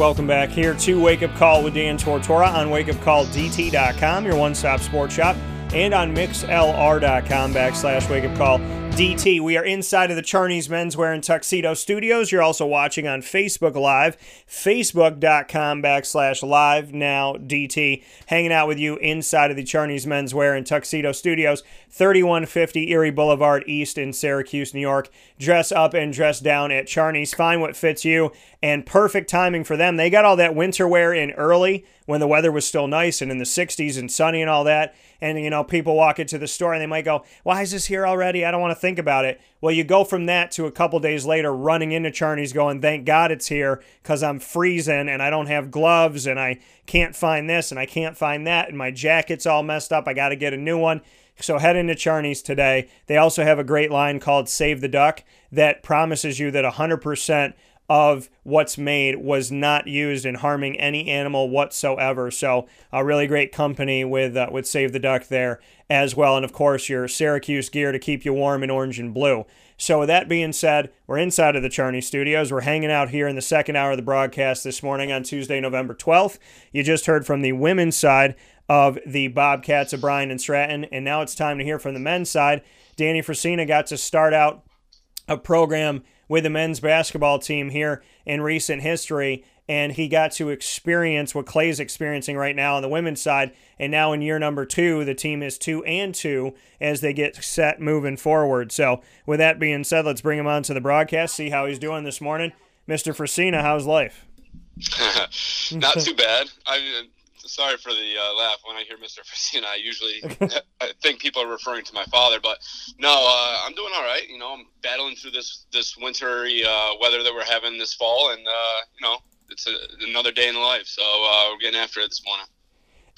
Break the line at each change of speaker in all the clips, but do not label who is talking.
Welcome back here to Wake Up Call with Dan Tortora on wakeupcalldt.com, your one stop sports shop, and on mixlr.com backslash wake up call DT. We are inside of the Charney's Menswear and Tuxedo Studios. You're also watching on Facebook Live, facebook.com backslash live now DT. Hanging out with you inside of the Charney's Menswear and Tuxedo Studios, 3150 Erie Boulevard East in Syracuse, New York. Dress up and dress down at Charney's. Find what fits you, and perfect timing for them. They got all that winter wear in early when the weather was still nice and in the 60s and sunny and all that and you know people walk into the store and they might go why is this here already i don't want to think about it. Well you go from that to a couple days later running into charney's going thank god it's here because i'm freezing and i don't have gloves and i can't find this and i can't find that and my jacket's all messed up. I got to get a new one. So head into Charney's today. They also have a great line called Save the Duck that promises you that 100% of what's made was not used in harming any animal whatsoever. So a really great company with uh, with Save the Duck there as well, and of course your Syracuse gear to keep you warm in orange and blue. So with that being said, we're inside of the Charney Studios. We're hanging out here in the second hour of the broadcast this morning on Tuesday, November 12th. You just heard from the women's side of the Bobcats of Bryant and Stratton, and now it's time to hear from the men's side. Danny Frisina got to start out a program with the men's basketball team here in recent history. And he got to experience what Clay's experiencing right now on the women's side. And now in year number two, the team is two and two as they get set moving forward. So, with that being said, let's bring him on to the broadcast, see how he's doing this morning. Mr. Frisina, how's life?
Not too bad. I sorry for the uh, laugh when I hear Mr. Frisina. I usually I think people are referring to my father, but no, uh, I'm doing all right. You know, I'm battling through this this wintry uh, weather that we're having this fall, and uh, you know, it's a, another day in life. So uh, we're getting after it this morning.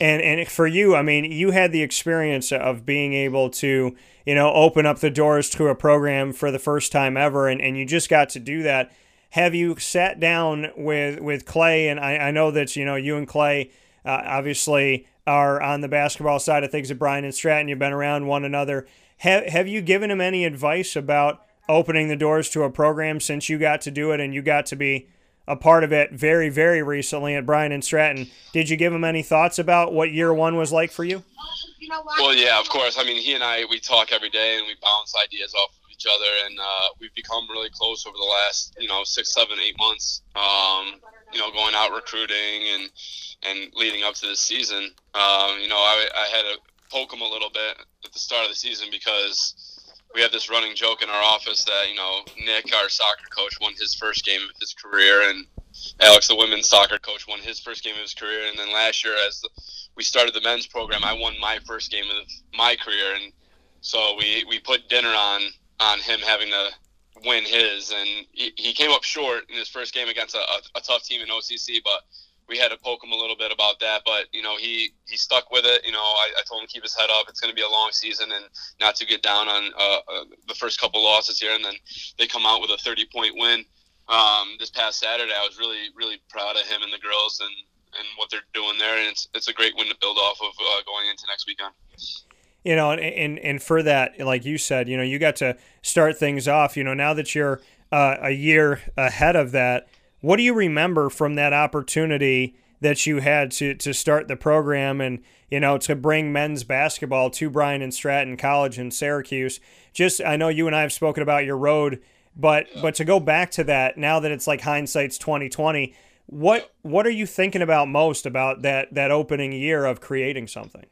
And and for you, I mean, you had the experience of being able to you know open up the doors to a program for the first time ever, and, and you just got to do that. Have you sat down with with Clay? And I, I know that you know you and Clay uh, obviously are on the basketball side of things at Bryant and Stratton. You've been around one another. Have, have you given him any advice about opening the doors to a program since you got to do it and you got to be a part of it very, very recently at Bryant and Stratton? Did you give him any thoughts about what year one was like for you?
Well, yeah, of course. I mean, he and I, we talk every day and we bounce ideas off of each other, and uh, we've become really close over the last, you know, six, seven, eight months. Um, you know, going out recruiting and and leading up to this season. Um, you know, I, I had to poke him a little bit at the start of the season because we have this running joke in our office that you know Nick, our soccer coach, won his first game of his career, and Alex, the women's soccer coach, won his first game of his career, and then last year, as we started the men's program, I won my first game of my career, and so we we put dinner on on him having to win his, and he, he came up short in his first game against a, a, a tough team in OCC, but we had to poke him a little bit about that, but you know he he stuck with it. You know, I, I told him keep his head up. It's going to be a long season, and not to get down on uh, uh, the first couple losses here, and then they come out with a 30 point win um, this past Saturday. I was really really proud of him and the girls and and what they're doing there, and it's it's a great win to build off of uh, going into next weekend.
You know, and, and and for that, like you said, you know, you got to start things off. You know, now that you're uh, a year ahead of that what do you remember from that opportunity that you had to to start the program and you know to bring men's basketball to Bryant and Stratton College in Syracuse? Just I know you and I have spoken about your road, but but to go back to that now that it's like hindsight's twenty twenty, what what are you thinking about most about that that opening year of creating something?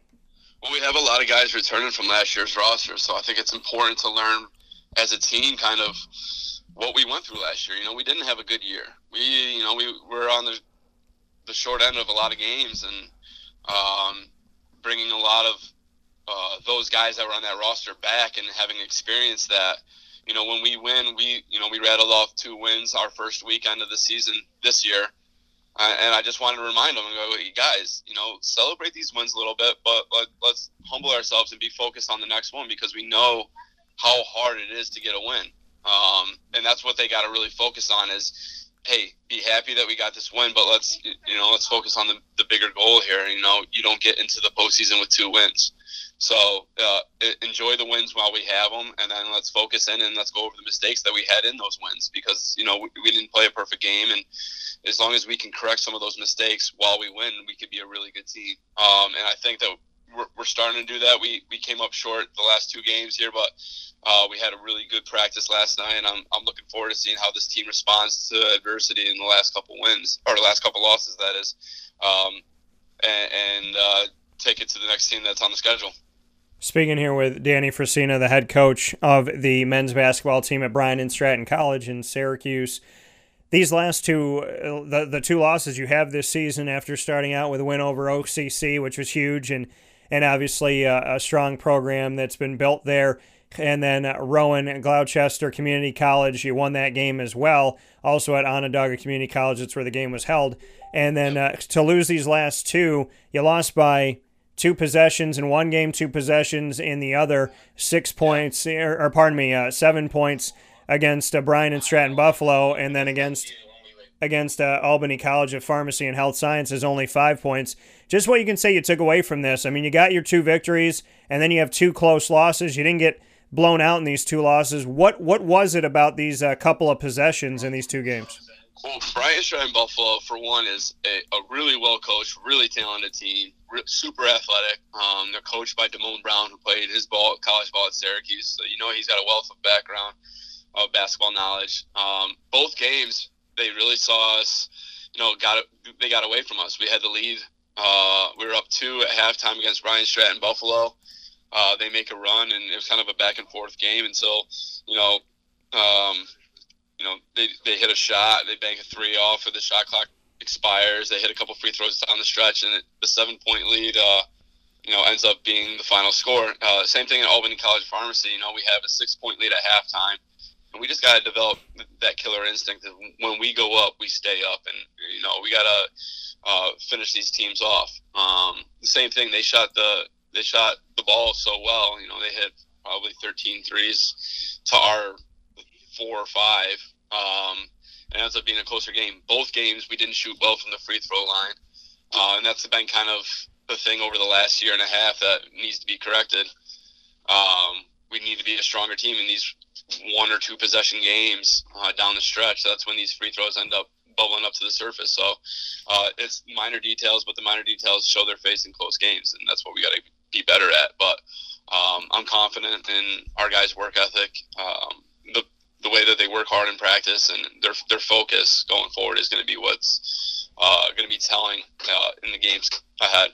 Well, we have a lot of guys returning from last year's roster, so I think it's important to learn as a team kind of what we went through last year. You know, we didn't have a good year. We, you know, we were on the the short end of a lot of games and um, bringing a lot of uh, those guys that were on that roster back and having experienced that. You know, when we win, we you know we rattled off two wins our first weekend of the season this year, And I just wanted to remind them and go, hey, guys, you know, celebrate these wins a little bit, but let, let's humble ourselves and be focused on the next one because we know how hard it is to get a win. Um, and that's what they got to really focus on is, hey, be happy that we got this win, but let's you know let's focus on the, the bigger goal here. You know, you don't get into the postseason with two wins. So uh, enjoy the wins while we have them, and then let's focus in and let's go over the mistakes that we had in those wins because you know we, we didn't play a perfect game, and as long as we can correct some of those mistakes while we win, we could be a really good team. Um, and I think that we're, we're starting to do that. We we came up short the last two games here, but uh, we had a really good practice last night, and I'm, I'm looking forward to seeing how this team responds to adversity in the last couple wins or the last couple losses. That is, um, and, and uh, take it to the next team that's on the schedule.
Speaking here with Danny Frisina, the head coach of the men's basketball team at Bryant and Stratton College in Syracuse. These last two, the, the two losses you have this season after starting out with a win over OCC, which was huge, and, and obviously a, a strong program that's been built there. And then Rowan Gloucester Community College, you won that game as well. Also at Onondaga Community College, that's where the game was held. And then uh, to lose these last two, you lost by two possessions in one game, two possessions in the other, six points, or, or pardon me, uh, seven points against uh, Bryant and Stratton Buffalo, and then against against uh, Albany College of Pharmacy and Health Sciences, only five points. Just what you can say you took away from this. I mean, you got your two victories, and then you have two close losses. You didn't get blown out in these two losses. What what was it about these uh, couple of possessions in these two games?
Well, Bryant Stratton Buffalo, for one, is a, a really well coached, really talented team, super athletic. Um, they're coached by Damone Brown, who played his ball, college ball at Syracuse. So you know he's got a wealth of background of basketball knowledge. Um, both games, they really saw us. You know, got they got away from us. We had the lead. Uh, we were up two at halftime against Bryant Stratton Buffalo. Uh, they make a run, and it was kind of a back and forth game until you know um, you know, they, they hit a shot, they bank a three off, or the shot clock expires. They hit a couple free throws down the stretch, and the seven point lead, uh, you know, ends up being the final score. Uh, same thing at Albany College Pharmacy. You know, we have a six point lead at halftime, and we just got to develop that killer instinct that when we go up, we stay up, and you know, we got to uh, finish these teams off. Um, the same thing. They shot the they shot the ball so well. You know, they hit probably 13 threes to our four or five. Um, and ends up being a closer game. Both games we didn't shoot well from the free throw line, uh, and that's been kind of the thing over the last year and a half that needs to be corrected. Um, we need to be a stronger team in these one or two possession games uh, down the stretch. That's when these free throws end up bubbling up to the surface. So uh, it's minor details, but the minor details show their face in close games, and that's what we got to be better at. But um, I'm confident in our guys' work ethic. Um, the way that they work hard in practice and their their focus going forward is going to be what's uh, going to be telling uh, in the games ahead.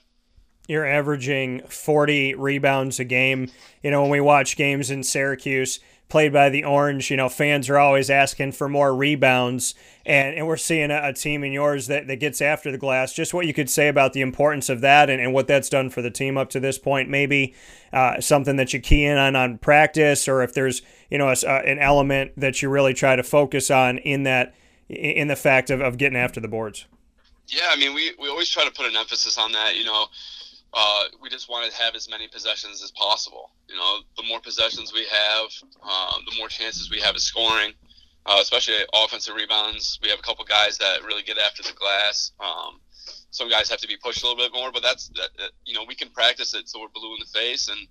You're averaging 40 rebounds a game. You know, when we watch games in Syracuse, played by the Orange, you know, fans are always asking for more rebounds. And, and we're seeing a, a, team in yours that, that gets after the glass. Just what you could say about the importance of that and, and what that's done for the team up to this point. Maybe uh, something that you key in on on practice, or if there's, you know, a, uh, an element that you really try to focus on in that, in the fact of, of getting after the boards.
Yeah, I mean, we, we always try to put an emphasis on that. You know, uh, we just want to have as many possessions as possible. You know, the more possessions we have, uh, the more chances we have of scoring, uh, especially offensive rebounds. We have a couple guys that really get after the glass. Um, some guys have to be pushed a little bit more, but that's that, you know we can practice it so we're blue in the face, and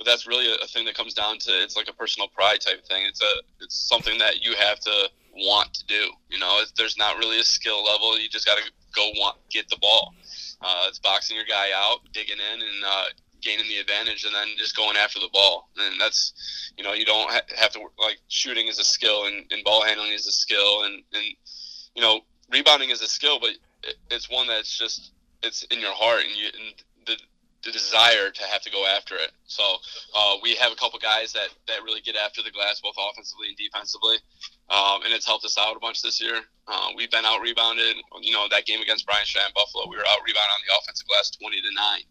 but that's really a, thing that comes down to it's like a personal pride type thing. It's a it's something that you have to want to do. You know, there's not really a skill level. You just got to go want get the ball. Uh, it's boxing your guy out, digging in, and uh, gaining the advantage, and then just going after the ball. And that's, you know, you don't ha- have to like shooting is a skill, and, and ball handling is a skill, and and you know, rebounding is a skill, but it, it's one that's just it's in your heart, and you and the desire to have to go after it. So uh, we have a couple guys that, that really get after the glass, both offensively and defensively, um, and it's helped us out a bunch this year. Uh, we've been out rebounded. You know that game against Bryant Stratton Buffalo, we were out rebounded on the offensive glass twenty to nine,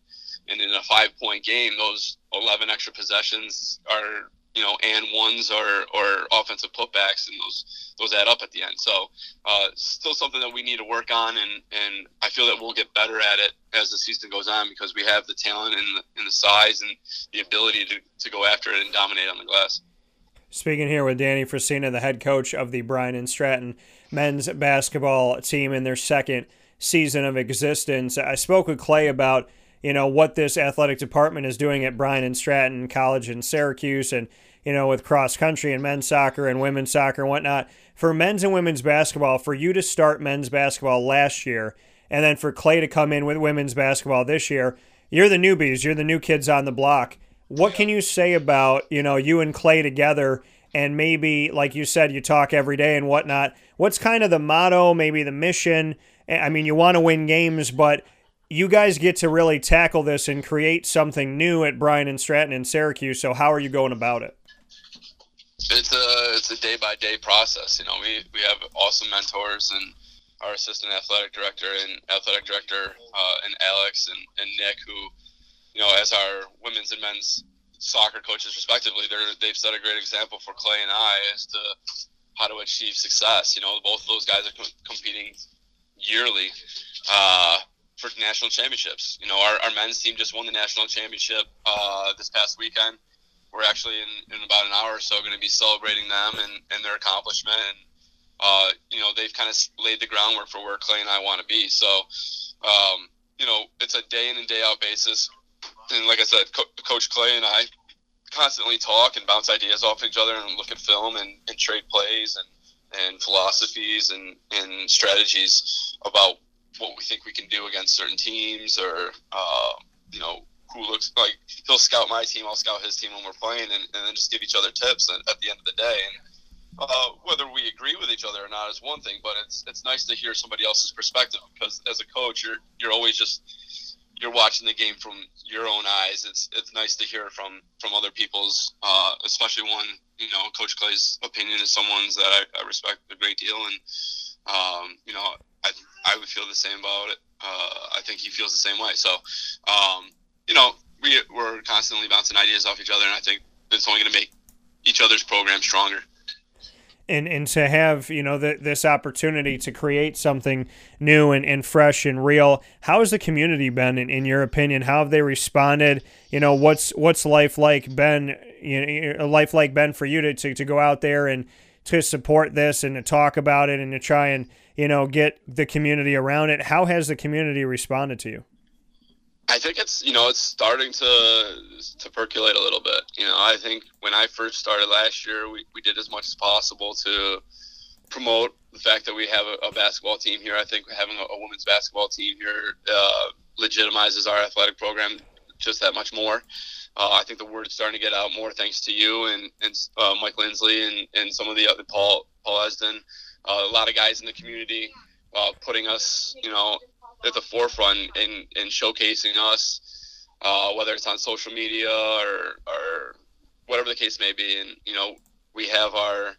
and in a five point game, those eleven extra possessions are you know, and ones or, or offensive putbacks, and those those add up at the end. So, uh, still something that we need to work on, and, and I feel that we'll get better at it as the season goes on because we have the talent and the, and the size and the ability to, to go after it and dominate on the glass.
Speaking here with Danny Frisina, the head coach of the Bryant and Stratton men's basketball team in their second season of existence. I spoke with Clay about you know what this athletic department is doing at Bryant and Stratton College in Syracuse, and you know with cross country and men's soccer and women's soccer and whatnot. For men's and women's basketball, for you to start men's basketball last year, and then for Clay to come in with women's basketball this year, you're the newbies, you're the new kids on the block. What can you say about you know you and Clay together? And maybe, like you said, you talk every day and whatnot. What's kind of the motto, maybe the mission? I mean, you want to win games, but you guys get to really tackle this and create something new at Bryant and Stratton in Syracuse. So how are you going about it?
It's a it's a day by day process. You know, we we have awesome mentors and our assistant athletic director and athletic director uh, and Alex and, and Nick, who you know, as our women's and men's soccer coaches respectively, they're they've set a great example for Clay and I as to how to achieve success. You know, both of those guys are co- competing yearly. Uh, for national championships. You know, our, our men's team just won the national championship uh, this past weekend. We're actually in, in about an hour or so going to be celebrating them and, and their accomplishment. And, uh, you know, they've kind of laid the groundwork for where Clay and I want to be. So, um, you know, it's a day in and day out basis. And like I said, Co- Coach Clay and I constantly talk and bounce ideas off each other and look at film and, and trade plays and, and philosophies and, and strategies about what we think we can do against certain teams, or uh, you know who looks like he'll scout my team, I'll scout his team when we're playing, and, and then just give each other tips at, at the end of the day. And uh, whether we agree with each other or not is one thing, but it's it's nice to hear somebody else's perspective because as a coach, you're you're always just you're watching the game from your own eyes. It's it's nice to hear from from other people's, uh, especially one you know Coach Clay's opinion is someone's that I, I respect a great deal, and um, you know I, would feel the same about it. Uh, I think he feels the same way. So, um, you know, we, we're constantly bouncing ideas off each other, and I think it's only going to make each other's program stronger.
And, and to have you know the, this opportunity to create something new and, and fresh and real how has the community been in, in your opinion how have they responded you know what's what's life like been you know, life like been for you to, to, to go out there and to support this and to talk about it and to try and you know, get the community around it. How has the community responded to you?
I think it's you know it's starting to to percolate a little bit. You know, I think when I first started last year, we, we did as much as possible to promote the fact that we have a, a basketball team here. I think having a, a women's basketball team here uh, legitimizes our athletic program just that much more. Uh, I think the word is starting to get out more thanks to you and, and uh, Mike Lindsley and, and some of the other Paul Paul Esden uh, a lot of guys in the community uh, putting us, you know, at the forefront and, and showcasing us, uh, whether it's on social media or, or whatever the case may be. And, you know, we have our,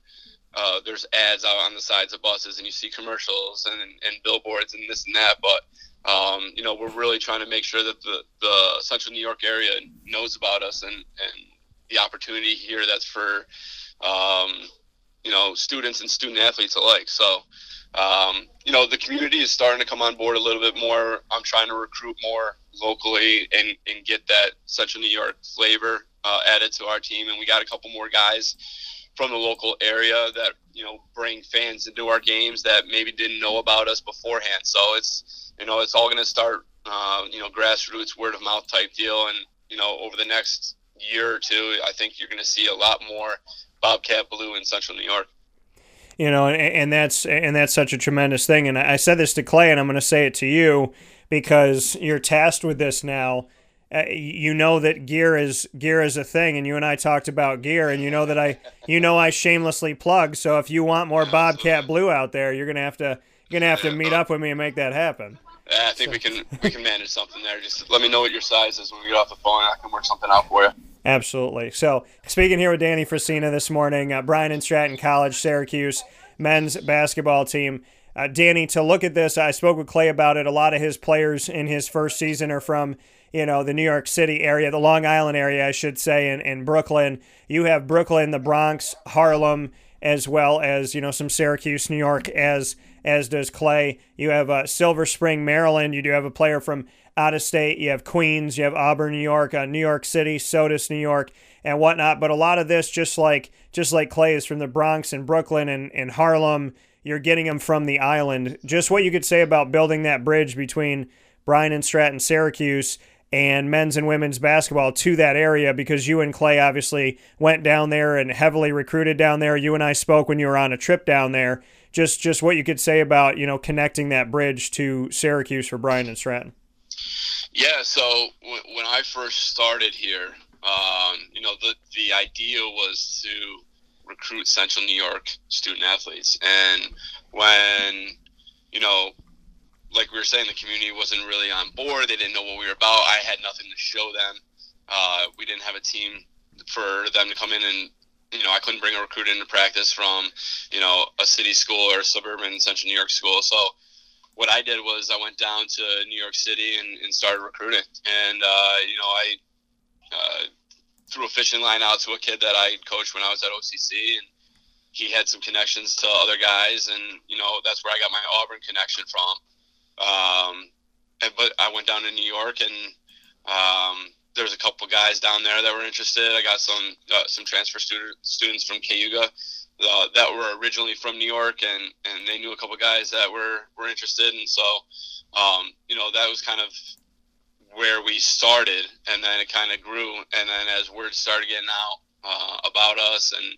uh, there's ads out on the sides of buses and you see commercials and, and billboards and this and that. But, um, you know, we're really trying to make sure that the, the central New York area knows about us and, and the opportunity here that's for, um, you know students and student athletes alike. So um, you know the community is starting to come on board a little bit more. I'm trying to recruit more locally and and get that Central New York flavor uh, added to our team, and we got a couple more guys from the local area that you know bring fans into our games that maybe didn't know about us beforehand. So it's you know it's all going to start uh, you know grassroots word of mouth type deal, and you know over the next year or two, I think you're going to see a lot more Bobcat Blue in Central New York.
You know, and, and that's and that's such a tremendous thing. And I said this to Clay, and I'm going to say it to you because you're tasked with this now. Uh, you know that gear is gear is a thing, and you and I talked about gear, and you know that I you know I shamelessly plug. So if you want more Bobcat Blue out there, you're gonna have to you're gonna have to meet up with me and make that happen.
Yeah, I think we can we can manage something there. Just let me know what your size is when we get off the phone. I can work something out for you.
Absolutely. So, speaking here with Danny Frisina this morning, uh, Bryant and Stratton College, Syracuse men's basketball team. Uh, Danny, to look at this, I spoke with Clay about it. A lot of his players in his first season are from you know the New York City area, the Long Island area, I should say, and, and Brooklyn. You have Brooklyn, the Bronx, Harlem, as well as you know some Syracuse, New York, as as does Clay. You have uh, Silver Spring, Maryland. You do have a player from out of state. You have Queens. You have Auburn, New York, uh, New York City, Sodus, New York, and whatnot. But a lot of this, just like just like Clay, is from the Bronx and Brooklyn and, and Harlem. You're getting them from the island. Just what you could say about building that bridge between Bryant and Stratton, Syracuse, and men's and women's basketball to that area because you and Clay obviously went down there and heavily recruited down there. You and I spoke when you were on a trip down there. Just just what you could say about you know connecting that bridge to Syracuse for Bryant and Stratton.
Yeah, so w- when I first started here, um, you know the the idea was to recruit Central New York student athletes, and when you know like we were saying, the community wasn't really on board. They didn't know what we were about. I had nothing to show them. Uh, we didn't have a team for them to come in and you know I couldn't bring a recruit into practice from you know a city school or a suburban central New York school. So what I did was I went down to New York City and, and started recruiting. And uh, you know I uh, threw a fishing line out to a kid that I coached when I was at OCC and he had some connections to other guys and you know that's where I got my Auburn connection from um, but I went down to New York and um, there a couple guys down there that were interested. I got some uh, some transfer student, students from Cayuga uh, that were originally from New York, and, and they knew a couple guys that were, were interested. And so, um, you know, that was kind of where we started, and then it kind of grew. And then as word started getting out uh, about us, and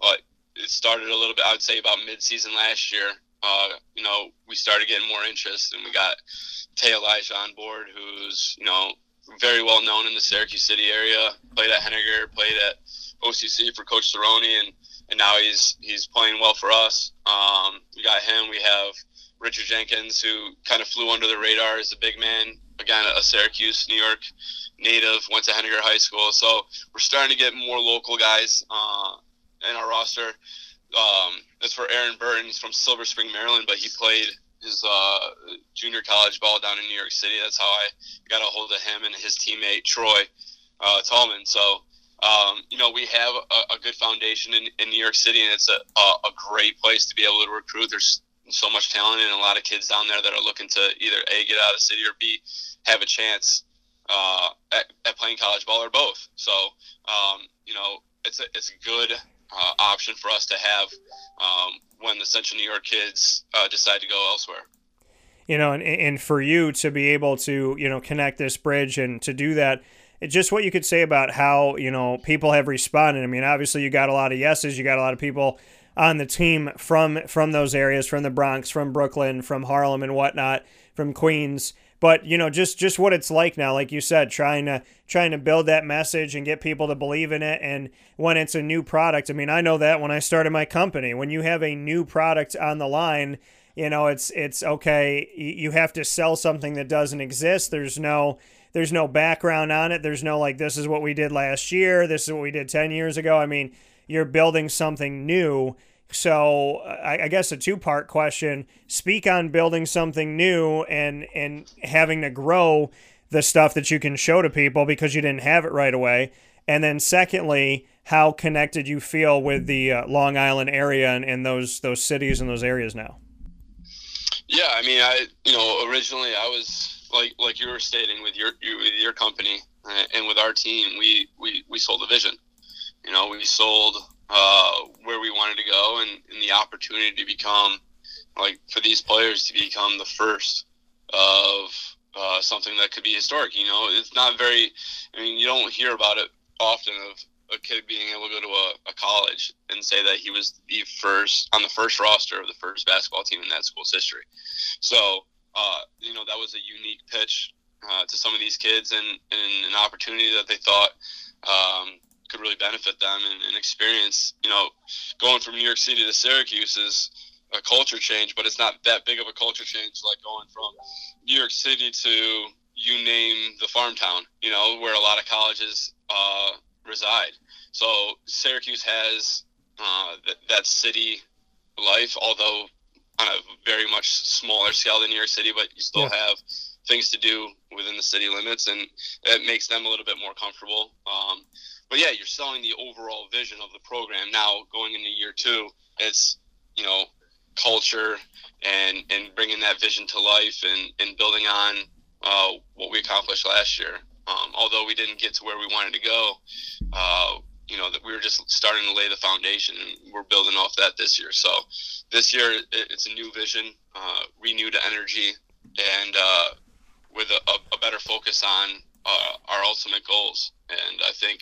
uh, it started a little bit, I would say about mid-season last year uh, you know, we started getting more interest, and we got Tay Elijah on board, who's you know very well known in the Syracuse City area. Played at Henninger, played at OCC for Coach Cerrone, and and now he's he's playing well for us. Um, we got him. We have Richard Jenkins, who kind of flew under the radar as a big man. Again, a Syracuse, New York native, went to Henninger High School. So we're starting to get more local guys uh, in our roster. Um, that's for Aaron Burton. He's from Silver Spring, Maryland, but he played his uh, junior college ball down in New York City. That's how I got a hold of him and his teammate Troy uh, Tallman. So, um, you know, we have a, a good foundation in, in, New York City, and it's a, a, a, great place to be able to recruit. There's so much talent and a lot of kids down there that are looking to either a get out of the city or b have a chance uh, at, at, playing college ball or both. So, um, you know, it's a it's a good uh, option for us to have um, when the Central New York kids uh, decide to go elsewhere.
You know, and, and for you to be able to, you know, connect this bridge and to do that, just what you could say about how, you know, people have responded. I mean, obviously you got a lot of yeses, you got a lot of people on the team from from those areas, from the Bronx, from Brooklyn, from Harlem and whatnot, from Queens but you know just just what it's like now like you said trying to trying to build that message and get people to believe in it. And when it's a new product i mean i know that when i started my company when you have a new product on the line you know it's it's okay. You have to sell something that doesn't exist. There's no there's no background on it. There's no like this is what we did last year. This is what we did 10 years ago. I mean you're building something new so I, I guess a two part question: speak on building something new and and having to grow the stuff that you can show to people because you didn't have it right away. And then secondly, how connected you feel with the uh, Long Island area and, and those those cities and those areas now.
Yeah, I mean, I you know originally I was like like you were stating with your with your company and with our team, we we we sold a vision. You know, we sold uh, where we wanted to go and, and, the opportunity to become like for these players to become the first of uh, something that could be historic. You know, it's not very. I mean, you don't hear about it often of a kid being able to go to a, a college and say that he was the first on the first roster of the first basketball team in that school's history. So, uh, you know, that was a unique pitch uh, to some of these kids and, and, an opportunity that they thought um, could really benefit them and, and experience. You know, going from New York City to Syracuse is a culture change, but it's not that big of a culture change like going from New York City to you name the farm town, you know, where a lot of colleges uh, reside. So Syracuse has uh, th- that city life, although on a very much smaller scale than New York City, but you still yeah. have things to do within the city limits, and it makes them a little bit more comfortable. Um, but yeah, you're selling the overall vision of the program. Now going into year two, it's you know culture and and bringing that vision to life and and building on uh, what we accomplished last year. Um, although we didn't get to where we wanted to go, uh, you know that we were just starting to lay the foundation, and we're building off that this year. So this year it's a new vision, uh, renewed energy, and uh, with a, a, better focus on uh, our ultimate goals. And I think,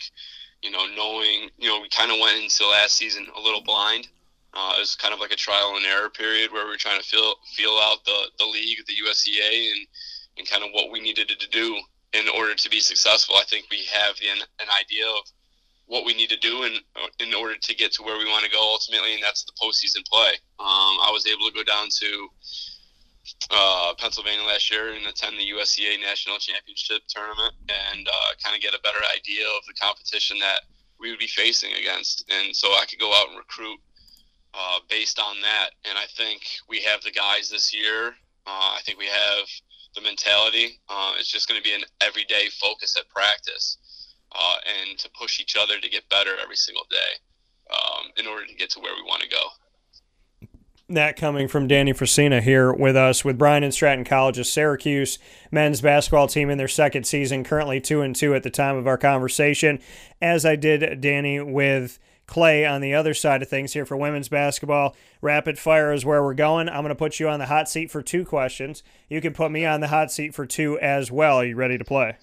you know, knowing, you know, we kind of went into last season a little blind. Uh, it was kind of like a trial and error period where we were trying to feel feel out the, the league, the USCA, and and kind of what we needed to do in order to be successful. I think we have the, an idea of what we need to do in in order to get to where we want to go ultimately, and that's the postseason play. Um, I was able to go down to uh, Pennsylvania last year and attend the USCA National Championship tournament and uh, kind of get a better idea of the competition that we would be facing against, and so I could go out and recruit uh, based on that. And I think we have the guys this year. Uh, I think we have the mentality. Uh, it's just going to be an everyday focus at practice and to push each other to get better every single day um, in order to get to where we want to go.
That coming from Danny Frisina here with us with Bryant and Stratton College's Syracuse men's basketball team in their second season, currently two and two at the time of our conversation. As I did Danny with Clay on the other side of things here for women's basketball. Rapid fire is where we're going. I'm going to put you on the hot seat for two questions. You can put me on the hot seat for two as well. Are you ready to play?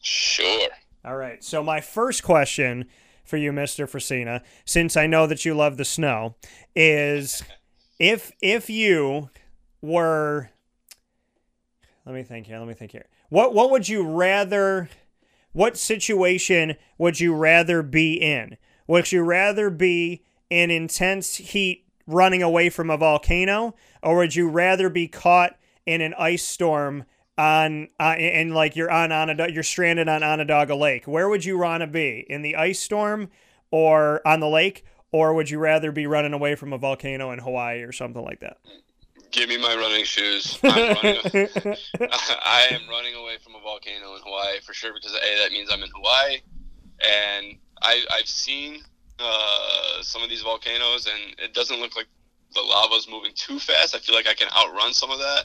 Sure.
All right. So, my first question for you, Mr. Frisina, since I know that you love the snow, is if if you were let me think here, let me think here. What what would you rather what situation would you rather be in? Would you rather be in intense heat running away from a volcano or would you rather be caught in an ice storm on uh, and like you're on Onondaga, you're stranded on Onondaga Lake. Where would you want to be? In the ice storm or on the lake, or would you rather be running away from a volcano in Hawaii or something like that?
Give me my running shoes. Running, I am running away from a volcano in Hawaii for sure because a that means I'm in Hawaii, and I, I've seen uh, some of these volcanoes, and it doesn't look like the lava's moving too fast. I feel like I can outrun some of that.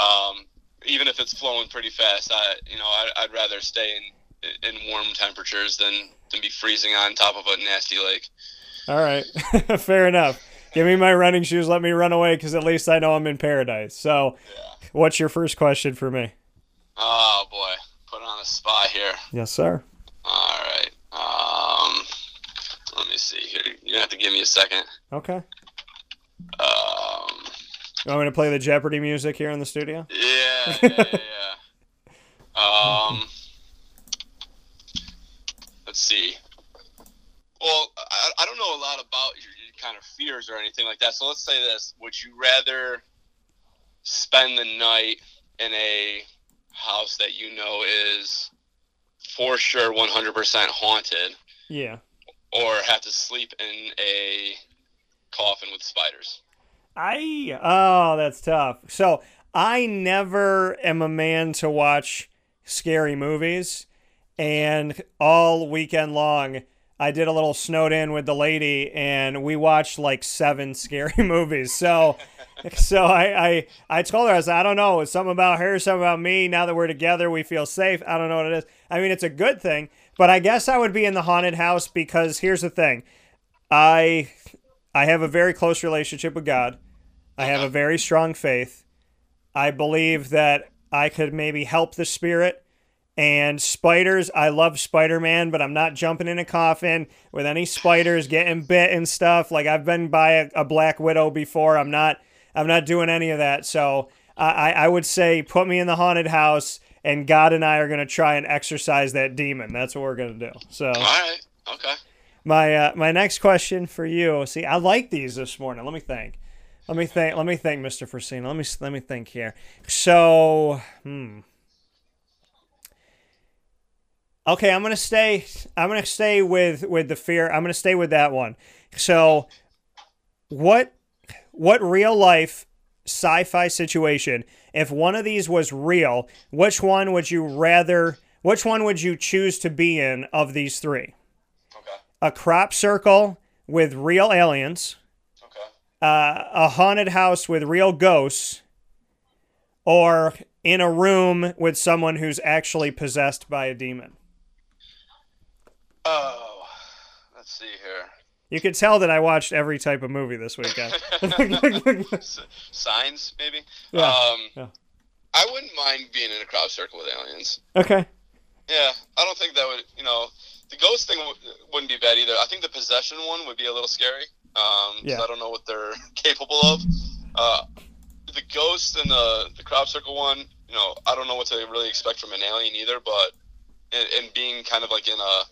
Um, even if it's flowing pretty fast, I you know I, I'd rather stay in in warm temperatures than than be freezing on top of a nasty lake.
All right, fair enough. Give me my running shoes. Let me run away because at least I know I'm in paradise. So, yeah. what's your first question for me?
Oh boy, put on a spot here.
Yes, sir.
All right. Um, let me see here. You have to give me a second.
Okay. Um, you want me to play the Jeopardy music here in the studio?
Yeah, yeah, yeah. um, let's see. Well, I, I don't know a lot about your, your kind of fears or anything like that. So let's say this: Would you rather spend the night in a house that you know is for sure 100% haunted?
Yeah.
Or have to sleep in a coffin with spiders?
I oh, that's tough. So I never am a man to watch scary movies, and all weekend long. I did a little snowed in with the lady, and we watched like seven scary movies. So, so I, I, I told her I said I don't know, it's something about her, something about me. Now that we're together, we feel safe. I don't know what it is. I mean, it's a good thing, but I guess I would be in the haunted house because here's the thing, I, I have a very close relationship with God. I have a uh-huh. very strong faith. I believe that I could maybe help the spirit. And spiders, I love Spider Man, but I'm not jumping in a coffin with any spiders getting bit and stuff. Like I've been by a, a Black Widow before. I'm not, I'm not doing any of that. So I, I would say put me in the haunted house, and God and I are going to try and exorcise that demon. That's what we're going to do. So.
All right. Okay.
My uh, my next question for you. See, I like these this morning. Let me think. Let me think. Let me think, Mister Frisina. Let me let me think here. So, hmm. Okay, I'm gonna stay. I'm gonna stay with with the fear. I'm gonna stay with that one. So, what what real life sci-fi situation, if one of these was real, which one would you rather? Which one would you choose to be in of these three?
Okay.
A crop circle with real aliens,
Okay.
uh, a haunted house with real ghosts, or in a room with someone who's actually possessed by a demon.
Oh, let's see here.
You could tell that I watched every type of movie this weekend.
Signs, maybe.
Yeah,
Um,
yeah.
I wouldn't mind being in a crop circle with aliens.
okay.
Yeah, I don't think that would. You know, the ghost thing w- wouldn't be bad either. I think the possession one would be a little scary. Um,
Yeah.
I don't know what they're capable of. Uh, the ghost and the the crop circle one, you know, I don't know what to really expect from an alien either. But and being kind of like in a,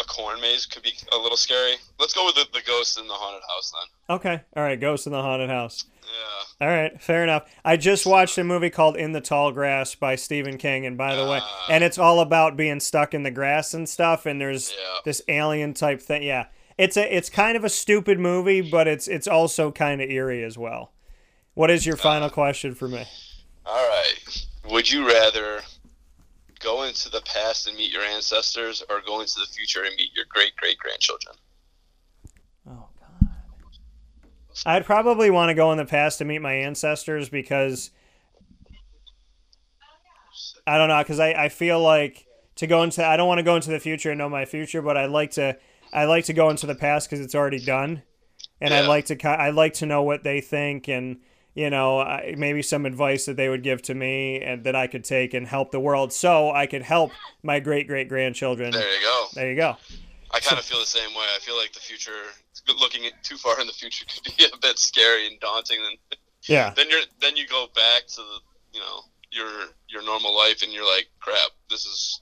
a corn maze could be a little scary. Let's go with the, the ghost in the haunted house then.
Okay. All right. Ghost in the haunted house.
Yeah.
All right, fair enough. I just watched a movie called In the Tall Grass by Stephen King, and by the way,
Ah.
and it's all about being stuck in the grass and stuff. And there's
Yeah.
this alien type thing. Yeah, it's a it's kind of a stupid movie, but it's it's also kind of eerie as well. What is your final question for me?
All right. Would you rather go into the past and meet your ancestors or go into the future and meet your great great grandchildren?
Oh God. I'd probably want to go in the past to meet my ancestors because I don't know because I, I feel like to go into I don't want to go into the future and know my future, but I like to I like to go into the past because it's already done, and I like to I like to know what they think and you know maybe some advice that they would give to me and that I could take and help the world so I could help my great great grandchildren.
There you go.
There you go.
I kind of feel the same way. I feel like the future, looking too far in the future, could be a bit scary and daunting. And
Yeah.
then you're then you go back to the you know your your normal life, and you're like, crap, this is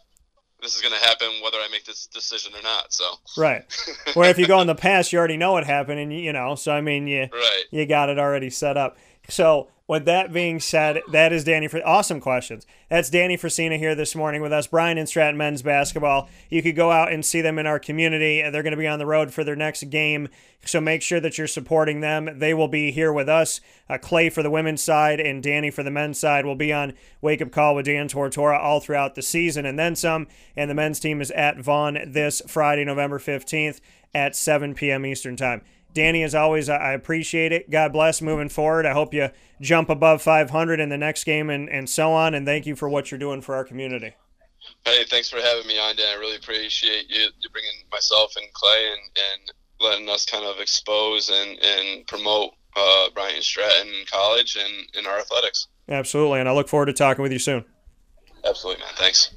this is gonna happen whether I make this decision or not. So
Right. Where if you go in the past, you already know what happened, and you, you know. So I mean, you
right.
you got it already set up. So with that being said, that is Danny for awesome questions. That's Danny Frisina here this morning with us. Bryant and Stratton men's basketball. You could go out and see them in our community. They're going to be on the road for their next game, so make sure that you're supporting them. They will be here with us. Uh, Clay for the women's side and Danny for the men's side will be on Wake Up Call with Dan Tortora all throughout the season and then some. And the men's team is at Vaughn this Friday, November 15th at 7 p.m. Eastern Time. Danny, as always, I appreciate it. God bless moving forward. I hope you jump above 500 in the next game and, and so on. And thank you for what you're doing for our community.
Hey, thanks for having me on, Dan. I really appreciate you, you bringing myself and Clay and, and letting us kind of expose and, and promote uh, Bryant Stratton College and, and our athletics.
Absolutely. And I look forward to talking with you soon.
Absolutely, man. Thanks.